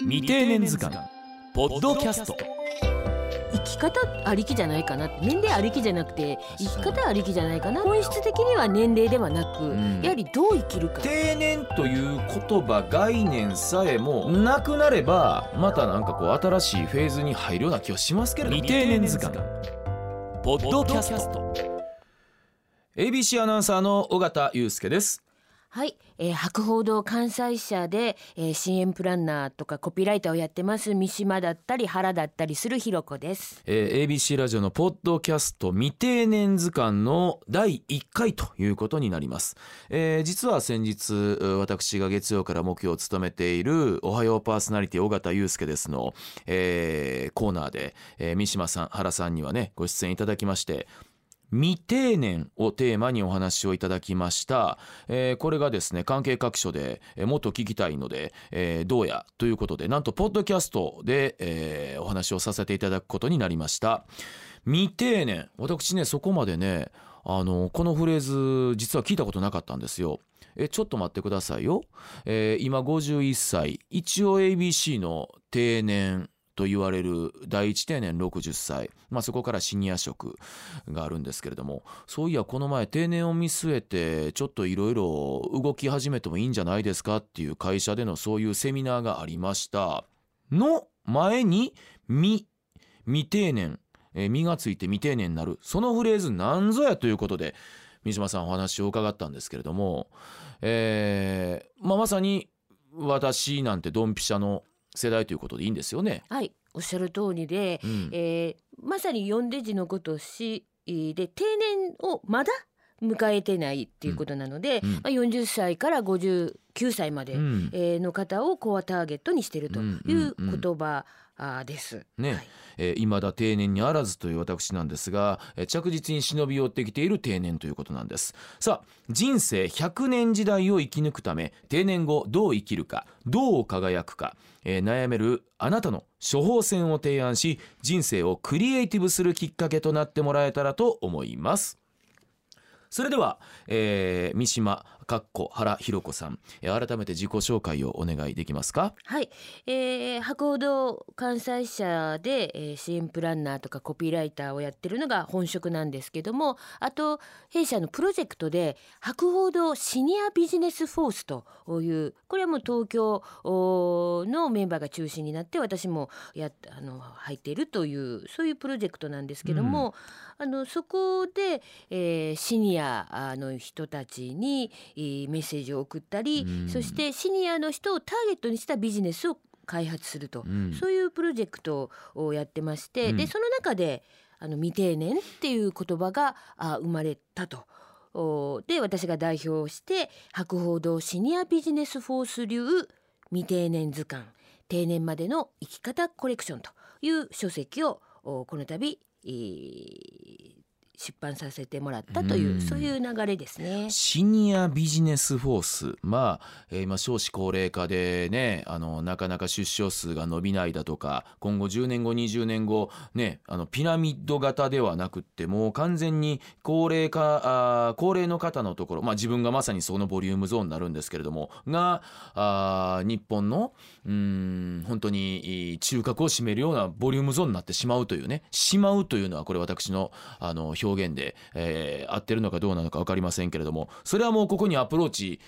未定年図鑑ポッドキャスト。生き方ありきじゃないかな年齢ありきじゃなくて生き方ありきじゃないかな本質的には年齢ではなく、ん。やはりどう生きるか。定年という言葉概念さえもなくなればまたなんかこう新しいフェーズに入るような気はしますけれど未定年図鑑。ポッドキャスト。ABC アナウンサーの尾形祐介ですはい、えー、博報堂関西社で、えー、CM プランナーとかコピーライターをやってます三島だったり原だったりするひろこです。えー ABC ラジオのポッドキャスト未定年図鑑の第1回ということになります、えー実は先日私が月曜から木曜を務めているおはようパーソナリティ尾形祐介ですの、えーコーナーで、えー三島さん原さんにはねご出演いただきまして未定年をテーマにお話をいただきました、えーこれがですね関係各所で、えーもっと聞きたいので、えーどうやということでなんとポッドキャストで、えーお話をさせていただくことになりました。未定年。私ねそこまでねあのこのフレーズ実は聞いたことなかったんですよ。えちょっと待ってくださいよ、えー今51歳。一応 ABC の定年と言われる第一定年60歳、まあ、そこからシニア職があるんですけれどもそういやこの前定年を見据えてちょっといろいろ動き始めてもいいんじゃないですかっていう会社でのそういうセミナーがありました。の前に未未定年、えー、がついて未定年になる。そのフレーズなんぞやということで三島さんお話を伺ったんですけれども、えーまあ、まさに私なんてドンピシャの世代ということでいいんですよね。はいおっしゃる通りで、うんえーまさに読んで字のごとしで定年をまだ迎えてないっていうことなので、うん。まあ、40歳から59歳まで、の方をコアターゲットにしているといううんうんうん。言葉です。ね、はい。えー未だ定年にあらずという私なんですが、えー着実に忍び寄ってきている定年ということなんです。さあ人生100年時代を生き抜くため定年後どう生きるかどう輝くか、えー悩めるあなたの処方箋を提案し人生をクリエイティブするきっかけとなってもらえたらと思いますそれでは、えー三島かっこ原ひろ子さん、えー改めて自己紹介をお願いできますか？はい、えー、博報堂関西社で、えー、CM プランナーとかコピーライターをやってるのが本職なんですけどもあと弊社のプロジェクトで博報堂シニアビジネスフォースというこれはもう東京のメンバーが中心になって私もやっあの入っているというそういうプロジェクトなんですけども、あのそこで、えーシニアあの人たちに、えーメッセージを送ったり、うん。そしてシニアの人をターゲットにしたビジネスを開発すると、うん。そういうプロジェクトをやってまして、うん。でその中であの未定年っていう言葉があ生まれたと。おで私が代表をして博報堂シニアビジネスフォース流未定年図鑑定年までの生き方コレクションという書籍をおこの度、えー出版させてもらったという、うんそういう流れですね。シニアビジネスフォースまあ、えー今少子高齢化でねあのなかなか出生数が伸びないだとか今後10年後20年後ねあのピラミッド型ではなくってもう完全に高齢化あー高齢の方のところまあ自分がまさにそのボリュームゾーンになるんですけれどもがあー日本のうーん本当に中核を占めるようなボリュームゾーンになってしまうというねしまうというのはこれ私のあの表現で、えー合ってるのかどうなのか分かりませんけれどもそれはもうここにアプローチ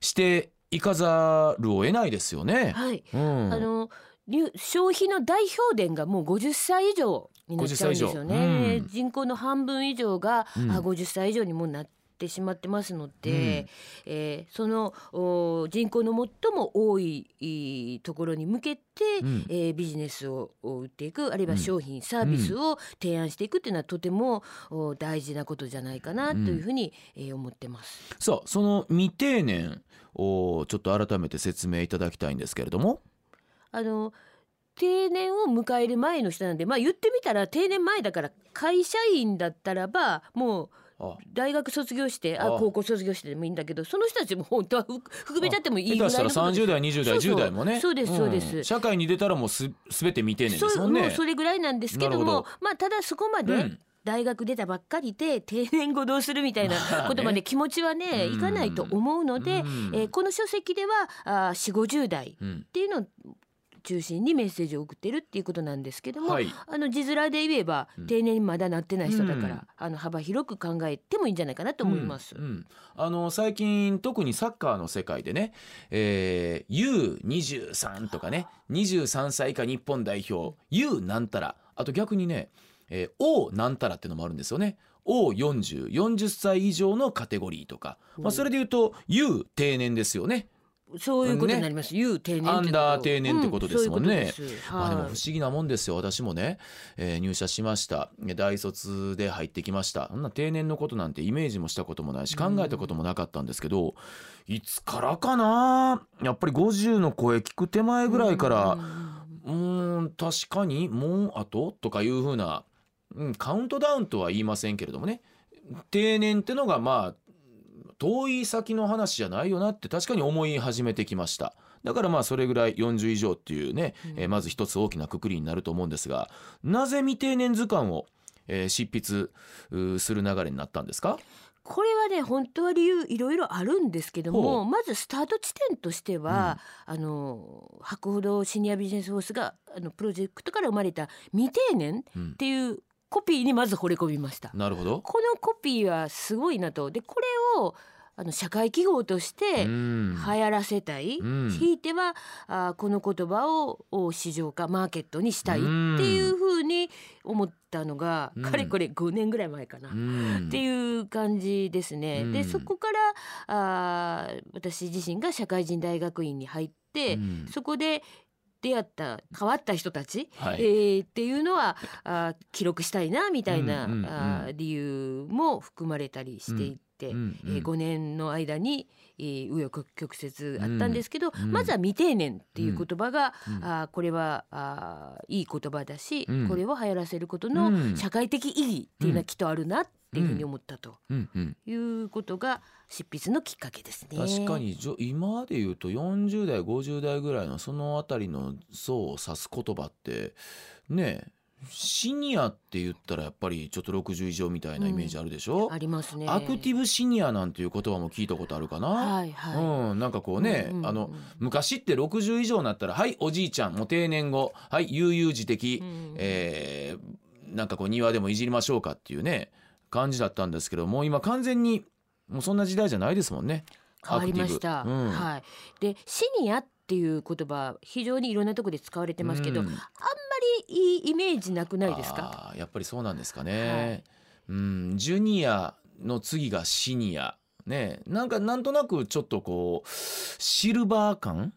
していかざるを得ないですよね。はい、うん、あの流消費の代表伝がもう50歳以上になっちゃうんですよ50歳以上。ね、うん。人口の半分以上が、うん。あ50歳以上にもうなってしまってますので、えーそのお人口の最も多いところに向けて、うんえービジネスをを売っていくあるいはうん商品、サービスを提案していくっていうのはとてもお大事なことじゃないかなというふうに、えー思ってます。さあその未定年をちょっと改めて説明いただきたいんですけれども。あの定年を迎える前の人なんでまあ言ってみたら定年前だから会社員だったらばもうあ大学卒業してああ。高校卒業してでもいいんだけどその人たちも本当はふ含めちゃってもいいぐらい下手したらのこと30代20代そうそう。10代もね。そうですそうです。ん社会に出たらもうす全て未定年ですもんね。もうそれぐらいなんですけどもまあただそこまで、うん。大学出たばっかりで定年後どうするみたいなことまで気持ちはねうん。いかないと思うので、うん。えーこの書籍ではあ4 5 0代うん。っていうのを中心にメッセージを送ってるっていうことなんですけども、はいあの字面で言えばうん定年にまだなってない人だから、うんあの幅広く考えてもいいんじゃないかなと思います。うんうんあの最近特にサッカーの世界でね、えー、U23 とかね23歳以下日本代表 U なんたらあと逆にね、えー、O なんたらっていうのもあるんですよね。O4040 歳以上のカテゴリーとか、まあ、それで言うと U 定年ですよね。そういうことになります。言う定年アンダー定年ってことですもんね。うそういうまあでも不はい。思議なもんですよ。私もね、えー入社しました。大卒で入ってきました。そんな定年のことなんてイメージもしたこともないし考えたこともなかったんですけど、いつからかな？やっぱり50の声聞く手前ぐらいからうーん確かにもうあと？とかいうふうな、うん、カウントダウンとは言いませんけれどもね。定年ってのがまあ遠い先の話じゃないよなって確かに思い始めてきました。だからまあそれぐらい40以上っていうね、うん。えーまず一つ大きなくくりになると思うんですがなぜ未定年図鑑を、えー執筆する流れになったんですか？これはね本当は理由いろいろあるんですけどほもまずスタート地点としては、あの博報堂シニアビジネスフォースがあのプロジェクトから生まれた未定年うんっていうコピーにまず惚れ込みました。なるほど。このコピーはすごいなと。でこれをあの社会記号としてうん。流行らせたい、うん。ひいてはあこの言葉をを市場化マーケットにしたいっていうふうに思ったのが、うん。かれこれ5年ぐらい前かな。うん。っていう感じですね。うん。でそこからあー私自身が社会人大学院に入って、うん。そこで出会った変わった人たち、はい。えーっていうのはあー記録したいなみたいな、うんうんうん。あー理由も含まれたりしていって、うんえー5年の間に、えー、紆余曲折あったんですけど、うんまずは未定年っていう言葉が、うんあーこれはあーいい言葉だし、うん。これを流行らせることうん。の社会的意義っていうのはきっとあるなっていうふうに思ったとうん。うんいうことが執筆のきっかけですね。確かに今で言うと40代50代ぐらいのそのあたりの層を指す言葉ってねえシニアって言ったらやっぱりちょっと60以上みたいなイメージあるでしょ、ありますね。アクティブシニアなんていう言葉も聞いたことあるかな、はいはい。うん、なんかこうね、うんうんうんあの昔って60以上になったらはいおじいちゃんもう定年後はい悠々自適、うん。えーなんかこう庭でもいじりましょうかっていうね感じだったんですけどもう今完全にもうそんな時代じゃないですもんね。変わりました。うんはい。でシニアっていう言葉非常にいろんなところで使われてますけど、うんあんまりいいイメージなくないですか？やっぱりそうなんですかね、うんジュニアの次がシニアねなんかなんとなくちょっとこうシルバー感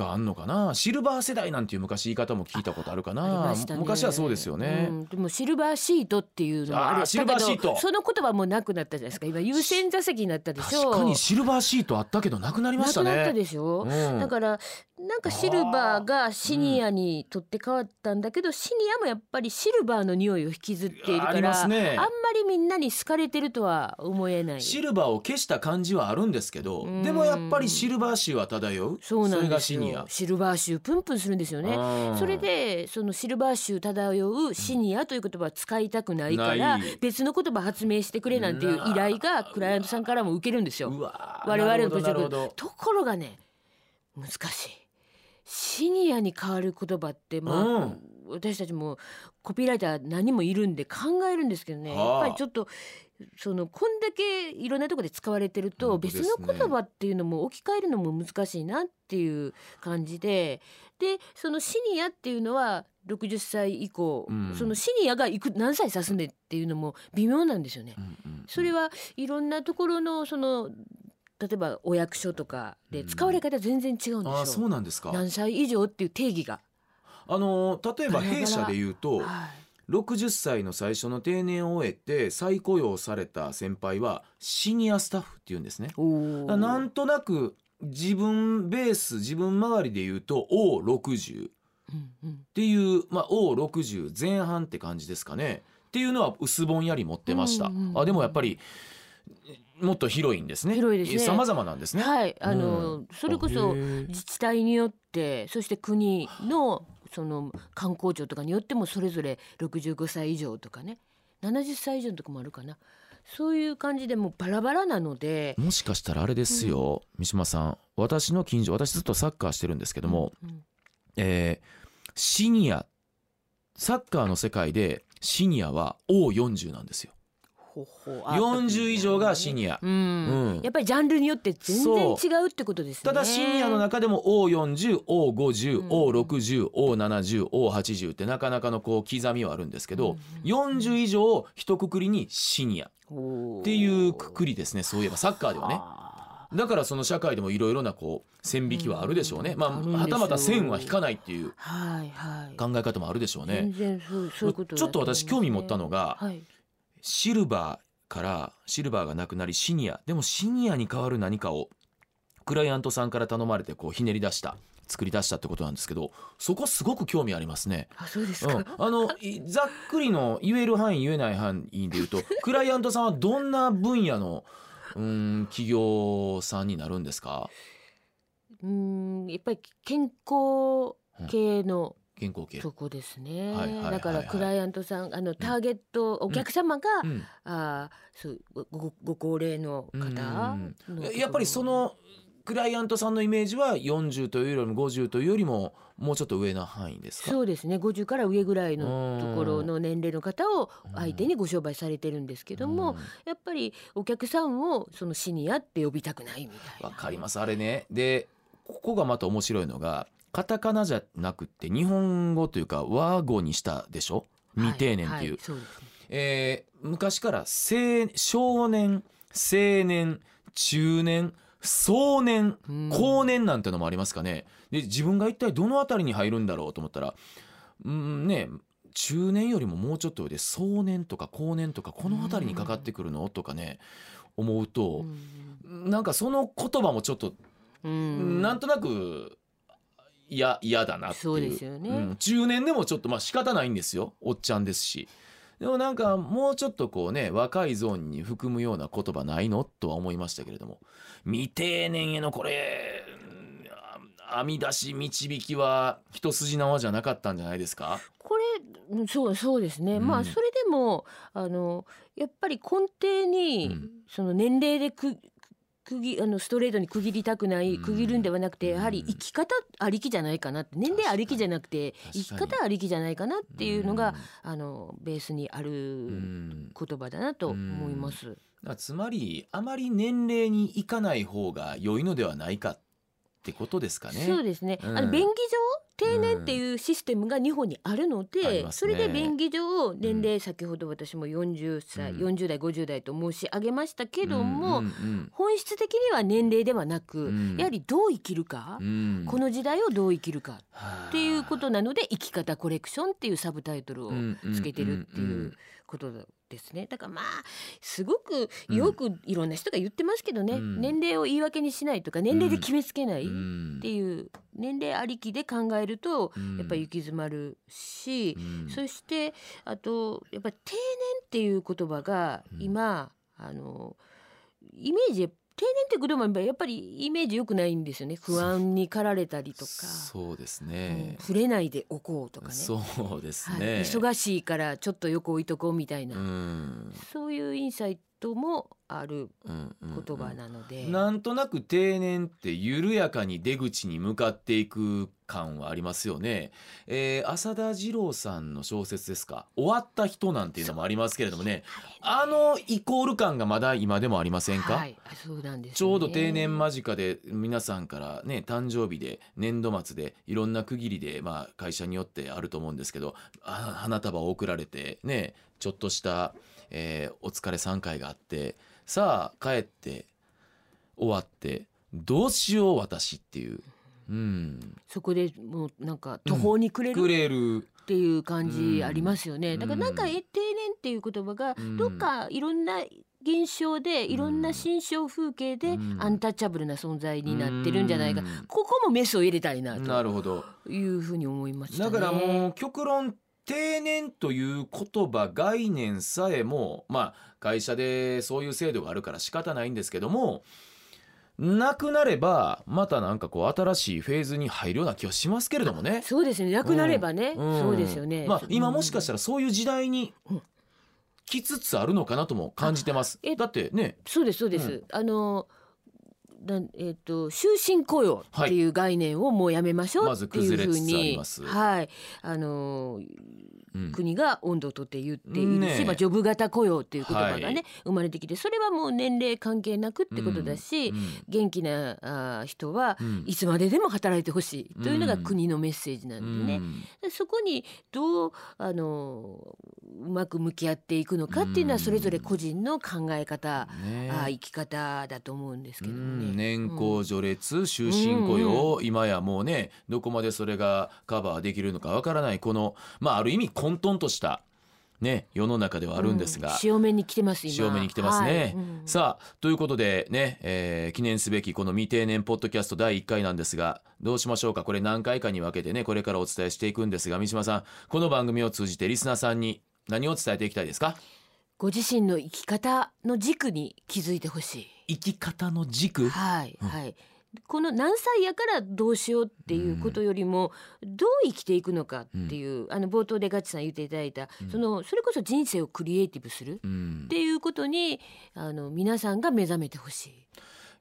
があんのかな？シルバー世代なんていう昔言い方も聞いたことあるかな？ね。昔はそうですよね、うん。でもシルバーシートっていうのもある。あーシルバーシート。その言葉もなくなったじゃないですか。今優先座席になったでしょ。確かにシルバーシートあったけどなくなりましたね。なくなったでしょ、うん。だからなんかシルバーがシニアにとって変わったんだけど、シニアもやっぱりシルバーの匂いを引きずっているありからますね。あんまりみんなに好かれてるとは思えない。シルバーを消した感じはあるんですけどうん。でもやっぱりシルバー臭は漂う。そうなんれがですよシルバー臭プンプンするんですよね。うん。それでそのシルバー臭漂うシニアという言葉は使いたくないから別の言葉発明してくれなんていう依頼がクライアントさんからも受けるんですよ。我々のところがね難しいシニアに変わる言葉ってまあ、うん。私たちもコピーライター何人もいるんで考えるんですけどね、はあ。やっぱりちょっとそのこんだけいろんなところで使われてると別の言葉っていうのも置き換えるのも難しいなっていう感じででそのシニアっていうのは60歳以降、うん。そのシニアがいく何歳指すねっていうのも微妙なんですよね。うんうん。それはいろんなところのその例えばお役所とかで使われ方全然違うんですよ。そうなんですか。何歳以上っていう定義が。あのー例えば弊社で言うとはい。60歳の最初の定年を終えて再雇用された先輩はシニアスタッフっていうんですね。なんとなく自分ベース自分周りで言うと O60 っうんうん。ていう、まあ、O60 前半って感じですかね。っていうのは薄ぼんやり持ってました。うんうんうん。あでもやっぱりもっと広いんですね。広いですね様々なんですね。はいあの、うんそれこそ自治体によってそして国のその観光庁とかによってもそれぞれ65歳以上とかね70歳以上のとかもあるかなそういう感じでもうバラバラなので。もしかしたらあれですよ、三島さん私の近所私ずっとサッカーしてるんですけども、うんえーシニアサッカーの世界でシニアは O40 なんですよ。ほほあ40以上がシニア。うん、うん。やっぱりジャンルによって全然違うってことですね。ただシニアの中でも O40、O50、うん。O60、O70、O80 ってなかなかのこう刻みはあるんですけど、40以上一括りにシニア。っっていうくくりですねそういえばサッカーではね。だからその社会でもいろいろなこう線引きはあるでしょうね。まあうん。あるんですよ。はたまた線は引かないっていう考え方もあるでしょうね。ちょっと私興味持ったのがはいシルバーからシルバーがなくなりシニア。でもシニアに代わる何かをクライアントさんから頼まれてこうひねり出した作り出したってことなんですけどそこすごく興味ありますね。あそうですうん。か、、あのいざっくりの言える範囲言えない範囲で言うと クライアントさんはどんな分野のうん企業さんになるんですか？うんやっぱり健康系の健康系。とこですね、はいはいだからクライアントさんあのターゲット、お客様が、うん。あーそうごごご高齢の方うんのやっぱりそのクライアントさんのイメージは40というよりも50というよりももうちょっと上の範囲ですか？そうですね。50から上ぐらいのところの年齢の方を相手にご商売されてるんですけども、やっぱりお客さんをそのシニアって呼びたくないみたいな。わかります。あれね。でここがまた面白いのがカタカナじゃなくって日本語というか和語にしたでしょ？未定年っていう、ははそうです。ねえー昔から青少年青年中年壮年うん。後年なんてのもありますかね。で自分が一体どの辺りに入るんだろうと思ったらうんね中年よりももうちょっと上で壮年とか後年とかこの辺りにかかってくるの？とかね思うとなんかその言葉もちょっとうん。なんとなく嫌嫌だなっていう。そうですよね。ん。中年でもちょっとまあ仕方ないんですよ。おっちゃんですし。でもなんかもうちょっとこうね若いゾーンに含むような言葉ないの？とは思いましたけれども。未定年へのこれあ編み出し導きは一筋縄じゃなかったんじゃないですか？これうんそうそうですね、うん。まあそれでもあのやっぱり根底に、うん。その年齢でく区切あのストレートに区切りたくない、うん。区切るんではなくてやはりうん生き方ありきじゃないかなって。年齢ありきじゃなくて生き方ありきじゃないかなっていうのが、あのベースにあるん。言葉だなと思います。つまりあまり年齢にいかない方が良いのではないかってことですかね。そうですね、うん。あの便宜上定年っていうシステムが日本にあるので、ね。それで便宜上年齢、先ほど私も40歳、うん。40代50代と申し上げましたけども、うんうん本質的には年齢ではなく、うん。やはりどう生きるか、うん。この時代をどう生きるかはあ。っていうことなので生き方コレクションっていうサブタイトルをつけてるっていうことですね。だからまあすごくよくいろんな人が言ってますけどね、うん。年齢を言い訳にしないとか年齢で決めつけない、うん。っていう年齢ありきで考えるとうん。やっぱり行き詰まるし、うん。そしてあとやっぱり定年っていう言葉がうん。今、あのイメージ定年って言葉もやっぱりイメージ良くないんですよね。不安に駆られたりとか、そうですうんね。触れないでおこうとかね。そうですはい、ね。忙しいからちょっと横置いとこうみたいな、うん。そういうインサイトもあるうんうん言葉なので、なんとなく定年って緩やかに出口に向かっていく感はありますよね。えー浅田次郎さんの小説ですか「終わった人」なんていうのもありますけれどもね。あのイコール感がまだ今でもありませんか、はい、あそうなんです、ね、ちょうど定年間近で皆さんからね誕生日で年度末でいろんな区切りでまあ会社によってあると思うんですけどあ花束を贈られてねちょっとした、えーお疲れ3回があってさあ帰って終わってどうしよう私っていう、うん、そこでもうなんか途方に暮れるっていう感じありますよね、うん。だからなんか定年っていう言葉がうん。どっかいろんな現象でいろんな心象風景でうん。アンタッチャブルな存在になってるんじゃないか、うん。ここもメスを入れたいななるほど。というふうに思いましたね。だからもう極論定年という言葉概念さえもまあ会社でそういう制度があるから仕方ないんですけどもなくなればまたなんかこう新しいフェーズに入るような気はしますけれどもね。そうですね。なくなればね、うん。そうですよね。まあ今もしかしたらそういう時代にうん。来つつあるのかなとも感じてます。だってね。そうですそうです、うあのなんえっ、と終身雇用っていう概念をもうやめましょうっていうふうに、はい。あのーうん。国が温度をとって言っているし、ねえ。まあ、ジョブ型雇用っていう言葉がね、はい。生まれてきてそれはもう年齢関係なくってことだし、うん。元気なあー人はうん。いつまででも働いてほしいというのがうん。国のメッセージなんでね、そこにどうあのうまく向き合っていくのかっていうのはうん。それぞれ個人の考え方、ね。あー生き方だと思うんですけどうん。ね。年功序列終身雇用、今やもうねどこまでそれがカバーできるのかわからないこのまあある意味混沌としたね世の中ではあるんですが、うん。潮目に来てます今。潮目に来てますね。はい。うん。さあということでね、えー記念すべきこの未定年ポッドキャスト第1回なんですがどうしましょうか？これ何回かに分けてねこれからお伝えしていくんですが三島さんこの番組を通じてリスナーさんに何を伝えていきたいですか？ご自身の生き方の軸に気づいてほしい。生き方の軸？はい、うん。はい。この何歳やからどうしようっていうことよりも、どう生きていくのかっていう、あの冒頭でガッチさん言っていただいた、うん。そのそれこそ人生をクリエイティブするうん。っていうことにあの皆さんが目覚めてほしい。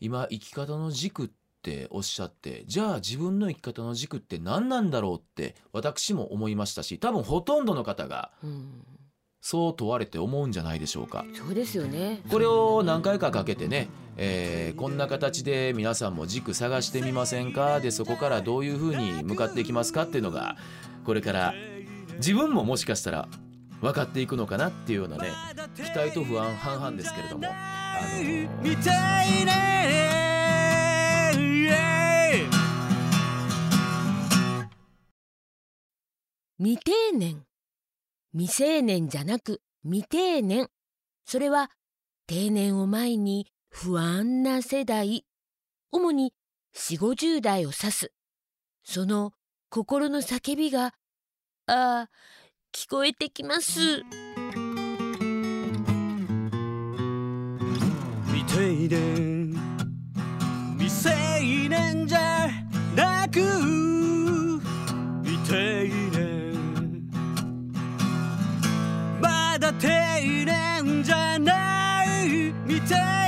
今生き方の軸っておっしゃってじゃあ自分の生き方の軸って何なんだろうって私も思いましたし多分ほとんどの方がうん、そう問われて思うんじゃないでしょうか。そうですよね。これを何回かかけてね、えーこんな形で皆さんも軸探してみませんか？でそこからどういうふうに向かっていきますかっていうのがこれから自分ももしかしたら分かっていくのかなっていうようなね期待と不安半々ですけれどもあのみ未定年。未成年じゃなく未定年。それは定年を前に不安な世代主に4 5 0代を指す。その心の叫びがああ聞こえてきます。未定年。未成年じゃなくまだ定年じゃない。みたい